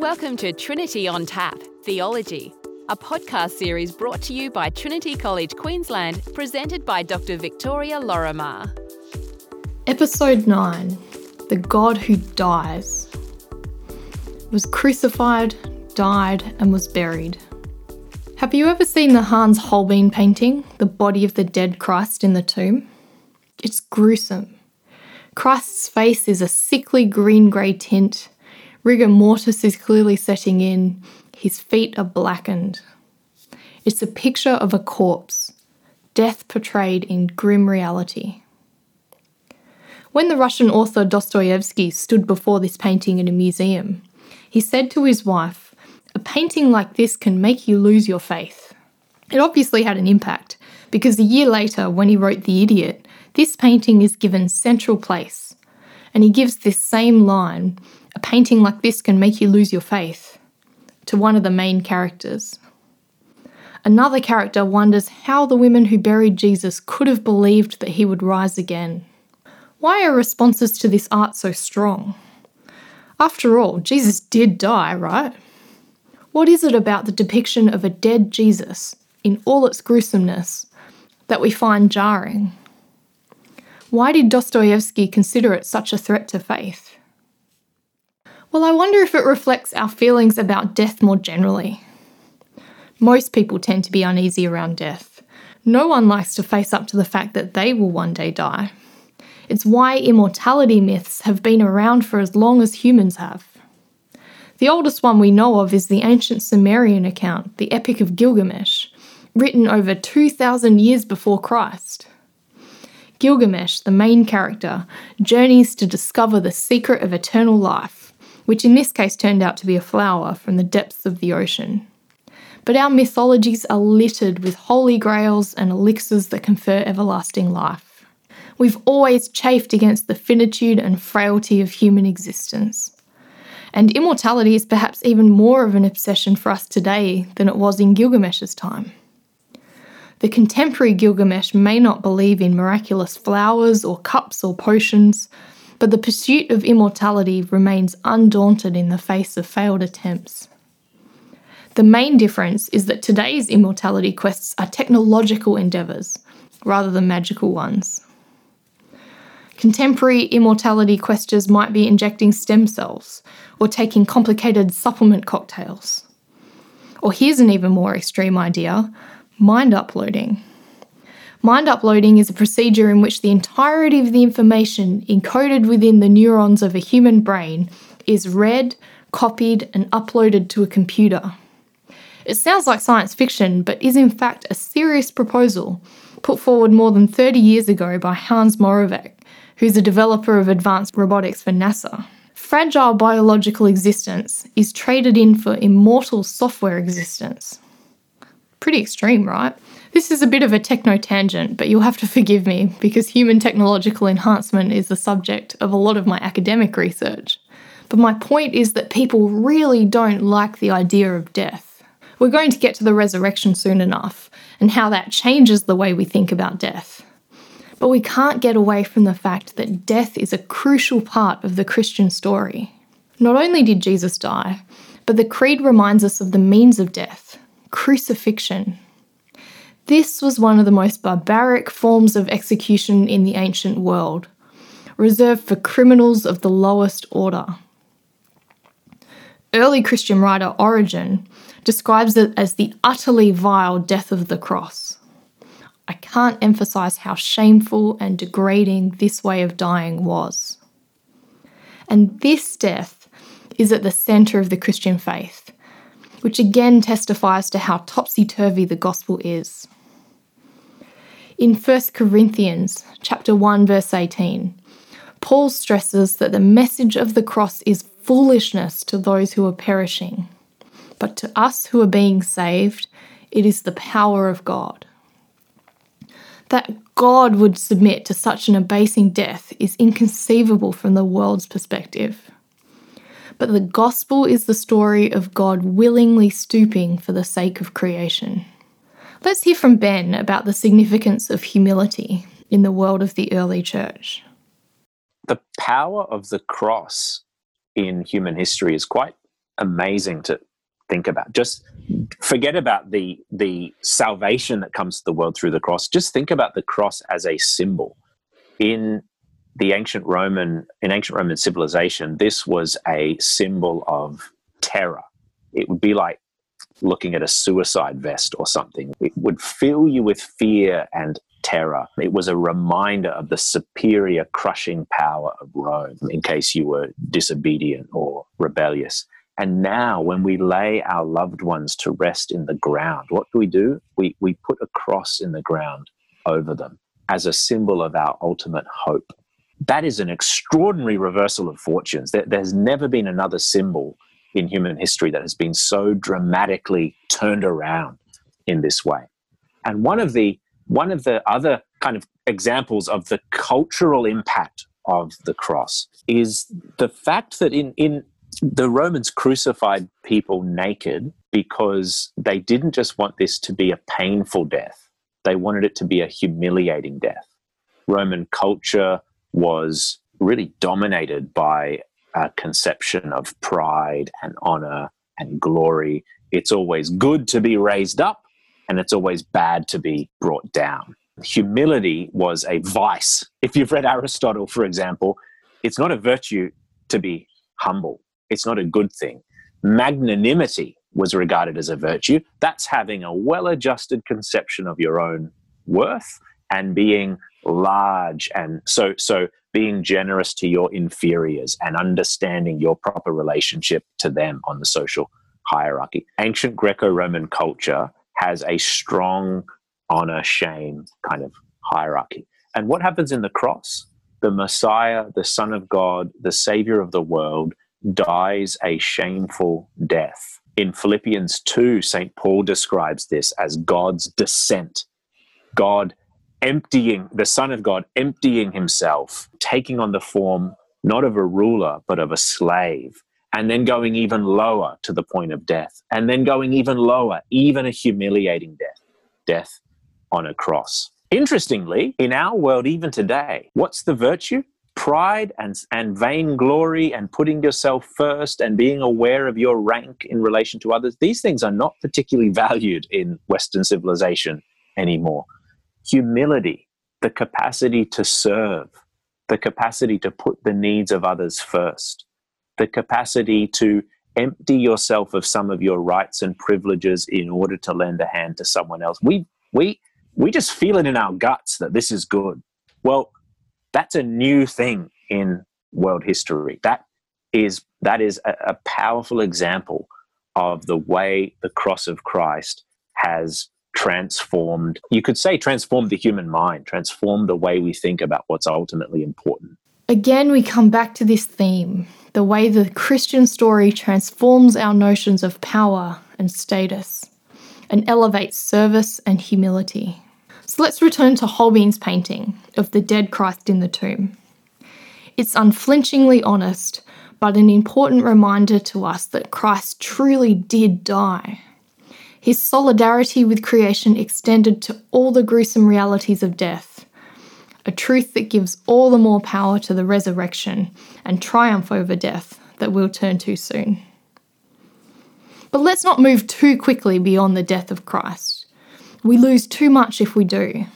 Welcome to Trinity on Tap Theology, a podcast series brought to you by Trinity College Queensland, presented by Dr. Victoria Lorrimar. Episode 9 The God Who Dies was crucified, died, and was buried. Have you ever seen the Hans Holbein painting, The Body of the Dead Christ in the Tomb? It's gruesome. Christ's face is a sickly green grey tint. Rigor mortis is clearly setting in. His feet are blackened. It's a picture of a corpse, death portrayed in grim reality. When the Russian author Dostoevsky stood before this painting in a museum, he said to his wife, A painting like this can make you lose your faith. It obviously had an impact, because a year later, when he wrote The Idiot, this painting is given central place. And he gives this same line a painting like this can make you lose your faith to one of the main characters. Another character wonders how the women who buried Jesus could have believed that he would rise again. Why are responses to this art so strong? After all, Jesus did die, right? What is it about the depiction of a dead Jesus, in all its gruesomeness, that we find jarring? Why did Dostoevsky consider it such a threat to faith? Well, I wonder if it reflects our feelings about death more generally. Most people tend to be uneasy around death. No one likes to face up to the fact that they will one day die. It's why immortality myths have been around for as long as humans have. The oldest one we know of is the ancient Sumerian account, the Epic of Gilgamesh, written over 2,000 years before Christ. Gilgamesh, the main character, journeys to discover the secret of eternal life, which in this case turned out to be a flower from the depths of the ocean. But our mythologies are littered with holy grails and elixirs that confer everlasting life. We've always chafed against the finitude and frailty of human existence. And immortality is perhaps even more of an obsession for us today than it was in Gilgamesh's time. The contemporary Gilgamesh may not believe in miraculous flowers or cups or potions, but the pursuit of immortality remains undaunted in the face of failed attempts. The main difference is that today's immortality quests are technological endeavours rather than magical ones. Contemporary immortality questers might be injecting stem cells or taking complicated supplement cocktails. Or here's an even more extreme idea mind uploading. Mind uploading is a procedure in which the entirety of the information encoded within the neurons of a human brain is read, copied, and uploaded to a computer. It sounds like science fiction, but is in fact a serious proposal put forward more than 30 years ago by Hans Moravec, who's a developer of advanced robotics for NASA. Fragile biological existence is traded in for immortal software existence. Pretty extreme, right? This is a bit of a techno tangent, but you'll have to forgive me because human technological enhancement is the subject of a lot of my academic research. But my point is that people really don't like the idea of death. We're going to get to the resurrection soon enough and how that changes the way we think about death. But we can't get away from the fact that death is a crucial part of the Christian story. Not only did Jesus die, but the Creed reminds us of the means of death crucifixion. This was one of the most barbaric forms of execution in the ancient world, reserved for criminals of the lowest order. Early Christian writer Origen describes it as the utterly vile death of the cross. I can't emphasize how shameful and degrading this way of dying was. And this death is at the centre of the Christian faith, which again testifies to how topsy turvy the gospel is. In 1 Corinthians chapter 1 verse 18, Paul stresses that the message of the cross is foolishness to those who are perishing, but to us who are being saved, it is the power of God. That God would submit to such an abasing death is inconceivable from the world's perspective. But the gospel is the story of God willingly stooping for the sake of creation. Let's hear from Ben about the significance of humility in the world of the early church. The power of the cross in human history is quite amazing to think about. Just forget about the the salvation that comes to the world through the cross. Just think about the cross as a symbol. In the ancient Roman in ancient Roman civilization, this was a symbol of terror. It would be like looking at a suicide vest or something. It would fill you with fear and terror. It was a reminder of the superior crushing power of Rome in case you were disobedient or rebellious. And now, when we lay our loved ones to rest in the ground, what do we do? We, we put a cross in the ground over them as a symbol of our ultimate hope. That is an extraordinary reversal of fortunes. There, there's never been another symbol in human history that has been so dramatically turned around in this way. And one of the one of the other kind of examples of the cultural impact of the cross is the fact that in, in the Romans crucified people naked because they didn't just want this to be a painful death, they wanted it to be a humiliating death. Roman culture was really dominated by a conception of pride and honor and glory. It's always good to be raised up, and it's always bad to be brought down. Humility was a vice. If you've read Aristotle, for example, it's not a virtue to be humble, it's not a good thing. Magnanimity was regarded as a virtue. That's having a well adjusted conception of your own worth and being large and so so being generous to your inferiors and understanding your proper relationship to them on the social hierarchy. Ancient Greco Roman culture has a strong honor shame kind of hierarchy. And what happens in the cross? The Messiah, the Son of God, the Savior of the world, dies a shameful death. In Philippians 2, St. Paul describes this as God's descent. God emptying, the Son of God emptying himself, taking on the form not of a ruler, but of a slave, and then going even lower to the point of death, and then going even lower, even a humiliating death, death on a cross. Interestingly, in our world, even today, what's the virtue? Pride and, and vainglory and putting yourself first and being aware of your rank in relation to others. These things are not particularly valued in Western civilization anymore humility, the capacity to serve, the capacity to put the needs of others first, the capacity to empty yourself of some of your rights and privileges in order to lend a hand to someone else. We we we just feel it in our guts that this is good. Well, that's a new thing in world history. That is that is a, a powerful example of the way the cross of Christ has transformed, you could say, transformed the human mind, transformed the way we think about what's ultimately important. Again, we come back to this theme the way the Christian story transforms our notions of power and status and elevates service and humility. So let's return to Holbein's painting of the dead Christ in the tomb. It's unflinchingly honest, but an important reminder to us that Christ truly did die his solidarity with creation extended to all the gruesome realities of death, a truth that gives all the more power to the resurrection and triumph over death that we'll turn to soon. But let's not move too quickly beyond the death of Christ. We lose too much if we do.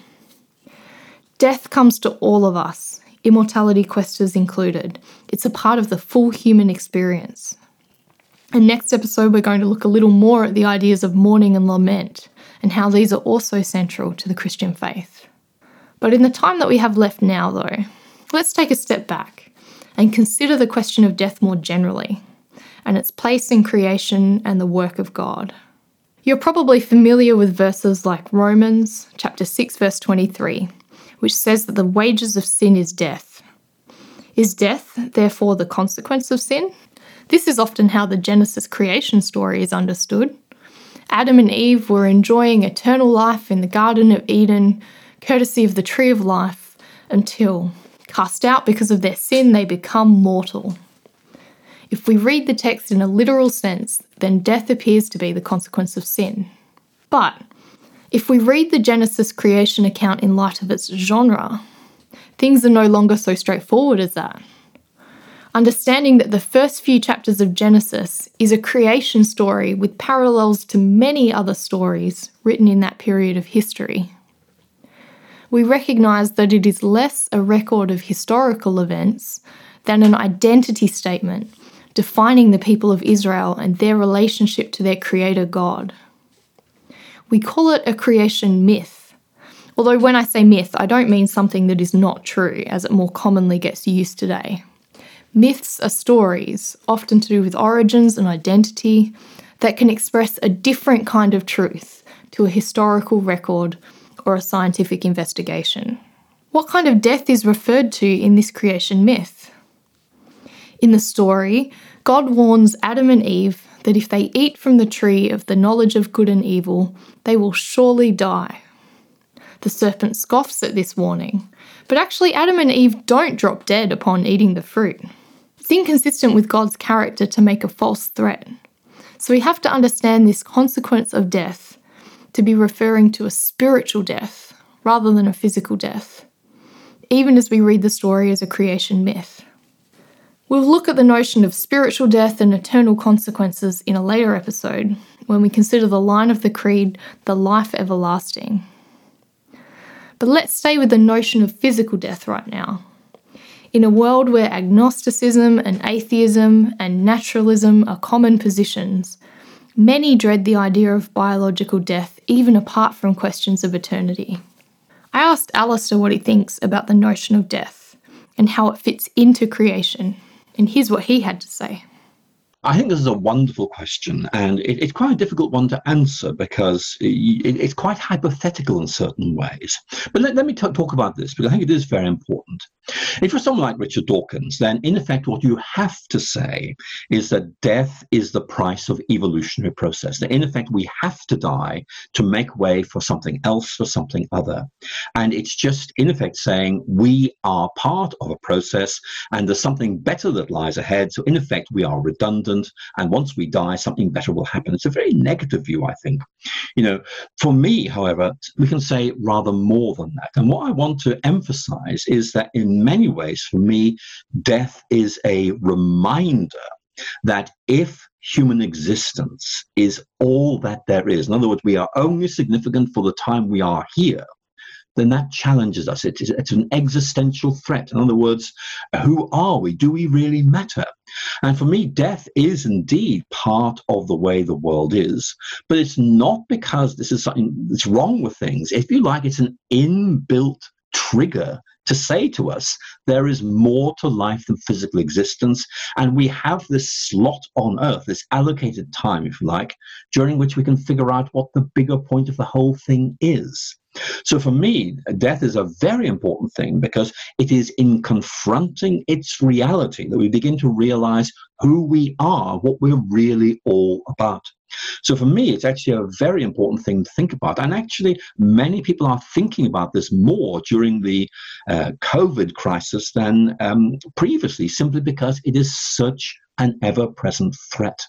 Death comes to all of us, immortality questers included. It's a part of the full human experience. And next episode, we're going to look a little more at the ideas of mourning and lament and how these are also central to the Christian faith. But in the time that we have left now, though, let's take a step back and consider the question of death more generally and its place in creation and the work of God. You're probably familiar with verses like Romans chapter 6 verse 23, which says that the wages of sin is death. Is death therefore the consequence of sin? This is often how the Genesis creation story is understood. Adam and Eve were enjoying eternal life in the Garden of Eden, courtesy of the tree of life, until, cast out because of their sin, they become mortal. If we read the text in a literal sense, then death appears to be the consequence of sin. But if we read the Genesis creation account in light of its genre, things are no longer so straightforward as that. Understanding that the first few chapters of Genesis is a creation story with parallels to many other stories written in that period of history. We recognise that it is less a record of historical events than an identity statement defining the people of Israel and their relationship to their Creator God. We call it a creation myth. Although, when I say myth, I don't mean something that is not true, as it more commonly gets used today. Myths are stories, often to do with origins and identity, that can express a different kind of truth to a historical record or a scientific investigation. What kind of death is referred to in this creation myth? In the story, God warns Adam and Eve that if they eat from the tree of the knowledge of good and evil, they will surely die. The serpent scoffs at this warning, but actually, Adam and Eve don't drop dead upon eating the fruit. It's inconsistent with God's character to make a false threat. So we have to understand this consequence of death to be referring to a spiritual death rather than a physical death, even as we read the story as a creation myth. We'll look at the notion of spiritual death and eternal consequences in a later episode when we consider the line of the Creed, the life everlasting. But let's stay with the notion of physical death right now. In a world where agnosticism and atheism and naturalism are common positions, many dread the idea of biological death even apart from questions of eternity. I asked Alistair what he thinks about the notion of death and how it fits into creation, and here's what he had to say. I think this is a wonderful question, and it, it's quite a difficult one to answer because it, it's quite hypothetical in certain ways. But let, let me t- talk about this because I think it is very important. If you're someone like Richard Dawkins, then in effect, what you have to say is that death is the price of evolutionary process. That in effect, we have to die to make way for something else, for something other. And it's just in effect saying we are part of a process and there's something better that lies ahead. So in effect, we are redundant. And once we die, something better will happen. It's a very negative view, I think. You know, for me, however, we can say rather more than that. And what I want to emphasize is that in many ways, for me, death is a reminder that if human existence is all that there is, in other words, we are only significant for the time we are here, then that challenges us. It is, it's an existential threat. In other words, who are we? Do we really matter? And for me, death is indeed part of the way the world is, but it's not because this is something that's wrong with things. If you like, it's an inbuilt trigger to say to us there is more to life than physical existence. And we have this slot on earth, this allocated time, if you like, during which we can figure out what the bigger point of the whole thing is. So for me, death is a very important thing because it is in confronting its reality that we begin to realize who we are, what we're really all about. So for me, it's actually a very important thing to think about. And actually, many people are thinking about this more during the uh, COVID crisis than um, previously, simply because it is such an ever present threat.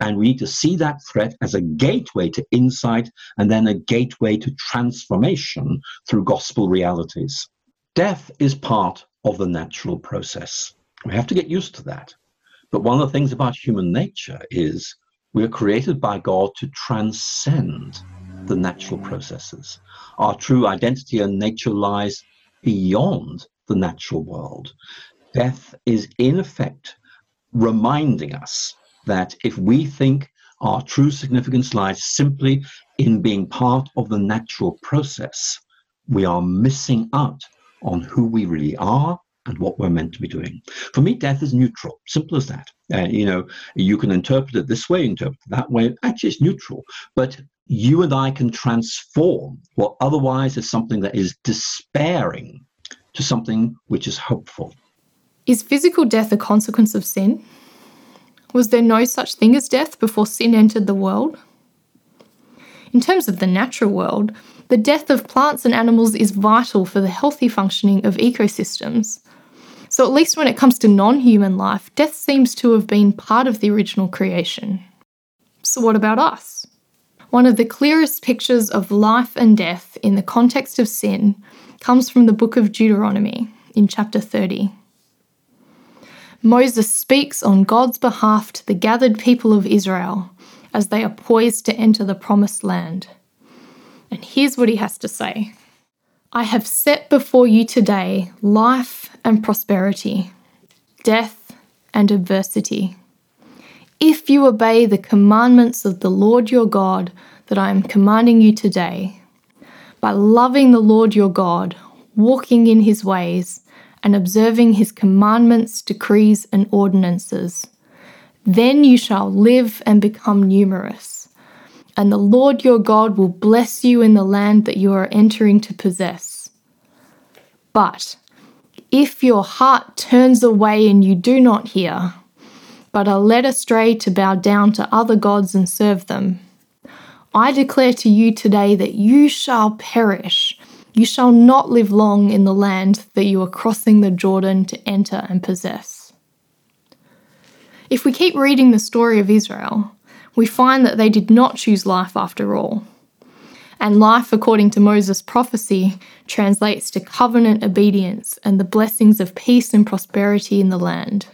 And we need to see that threat as a gateway to insight and then a gateway to transformation through gospel realities. Death is part of the natural process. We have to get used to that. But one of the things about human nature is we are created by God to transcend the natural processes. Our true identity and nature lies beyond the natural world. Death is, in effect, reminding us that if we think our true significance lies simply in being part of the natural process, we are missing out on who we really are and what we're meant to be doing. For me, death is neutral, simple as that. Uh, you know, you can interpret it this way, interpret it that way. Actually, it's neutral. But you and I can transform what otherwise is something that is despairing to something which is hopeful. Is physical death a consequence of sin? Was there no such thing as death before sin entered the world? In terms of the natural world, the death of plants and animals is vital for the healthy functioning of ecosystems. So, at least when it comes to non human life, death seems to have been part of the original creation. So, what about us? One of the clearest pictures of life and death in the context of sin comes from the book of Deuteronomy in chapter 30. Moses speaks on God's behalf to the gathered people of Israel as they are poised to enter the promised land. And here's what he has to say I have set before you today life and prosperity, death and adversity. If you obey the commandments of the Lord your God that I am commanding you today, by loving the Lord your God, walking in his ways, and observing his commandments, decrees, and ordinances, then you shall live and become numerous. And the Lord your God will bless you in the land that you are entering to possess. But if your heart turns away and you do not hear, but are led astray to bow down to other gods and serve them, I declare to you today that you shall perish. You shall not live long in the land that you are crossing the Jordan to enter and possess. If we keep reading the story of Israel, we find that they did not choose life after all. And life, according to Moses' prophecy, translates to covenant obedience and the blessings of peace and prosperity in the land.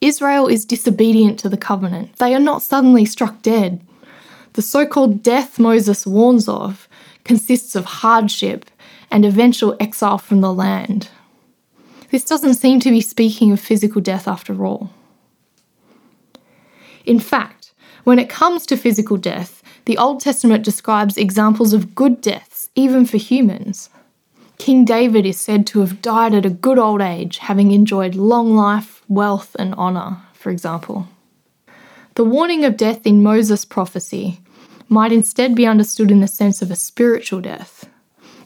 Israel is disobedient to the covenant. They are not suddenly struck dead. The so called death Moses warns of consists of hardship and eventual exile from the land. This doesn't seem to be speaking of physical death after all. In fact, when it comes to physical death, the Old Testament describes examples of good deaths, even for humans. King David is said to have died at a good old age, having enjoyed long life, wealth, and honour, for example. The warning of death in Moses' prophecy might instead be understood in the sense of a spiritual death.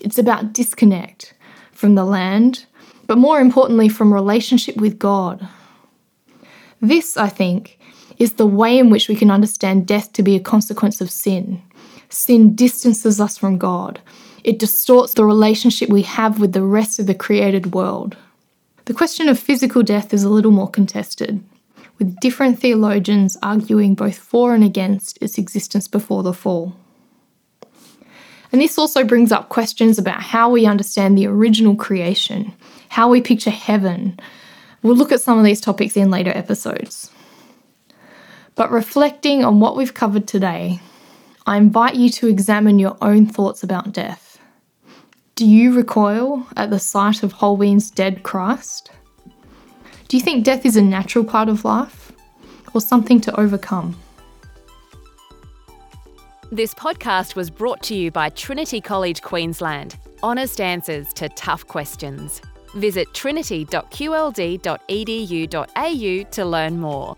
It's about disconnect from the land, but more importantly, from relationship with God. This, I think, is the way in which we can understand death to be a consequence of sin. Sin distances us from God, it distorts the relationship we have with the rest of the created world. The question of physical death is a little more contested with different theologians arguing both for and against its existence before the fall. And this also brings up questions about how we understand the original creation, how we picture heaven. We'll look at some of these topics in later episodes. But reflecting on what we've covered today, I invite you to examine your own thoughts about death. Do you recoil at the sight of Holbein's dead Christ? Do you think death is a natural part of life or something to overcome? This podcast was brought to you by Trinity College Queensland. Honest answers to tough questions. Visit trinity.qld.edu.au to learn more.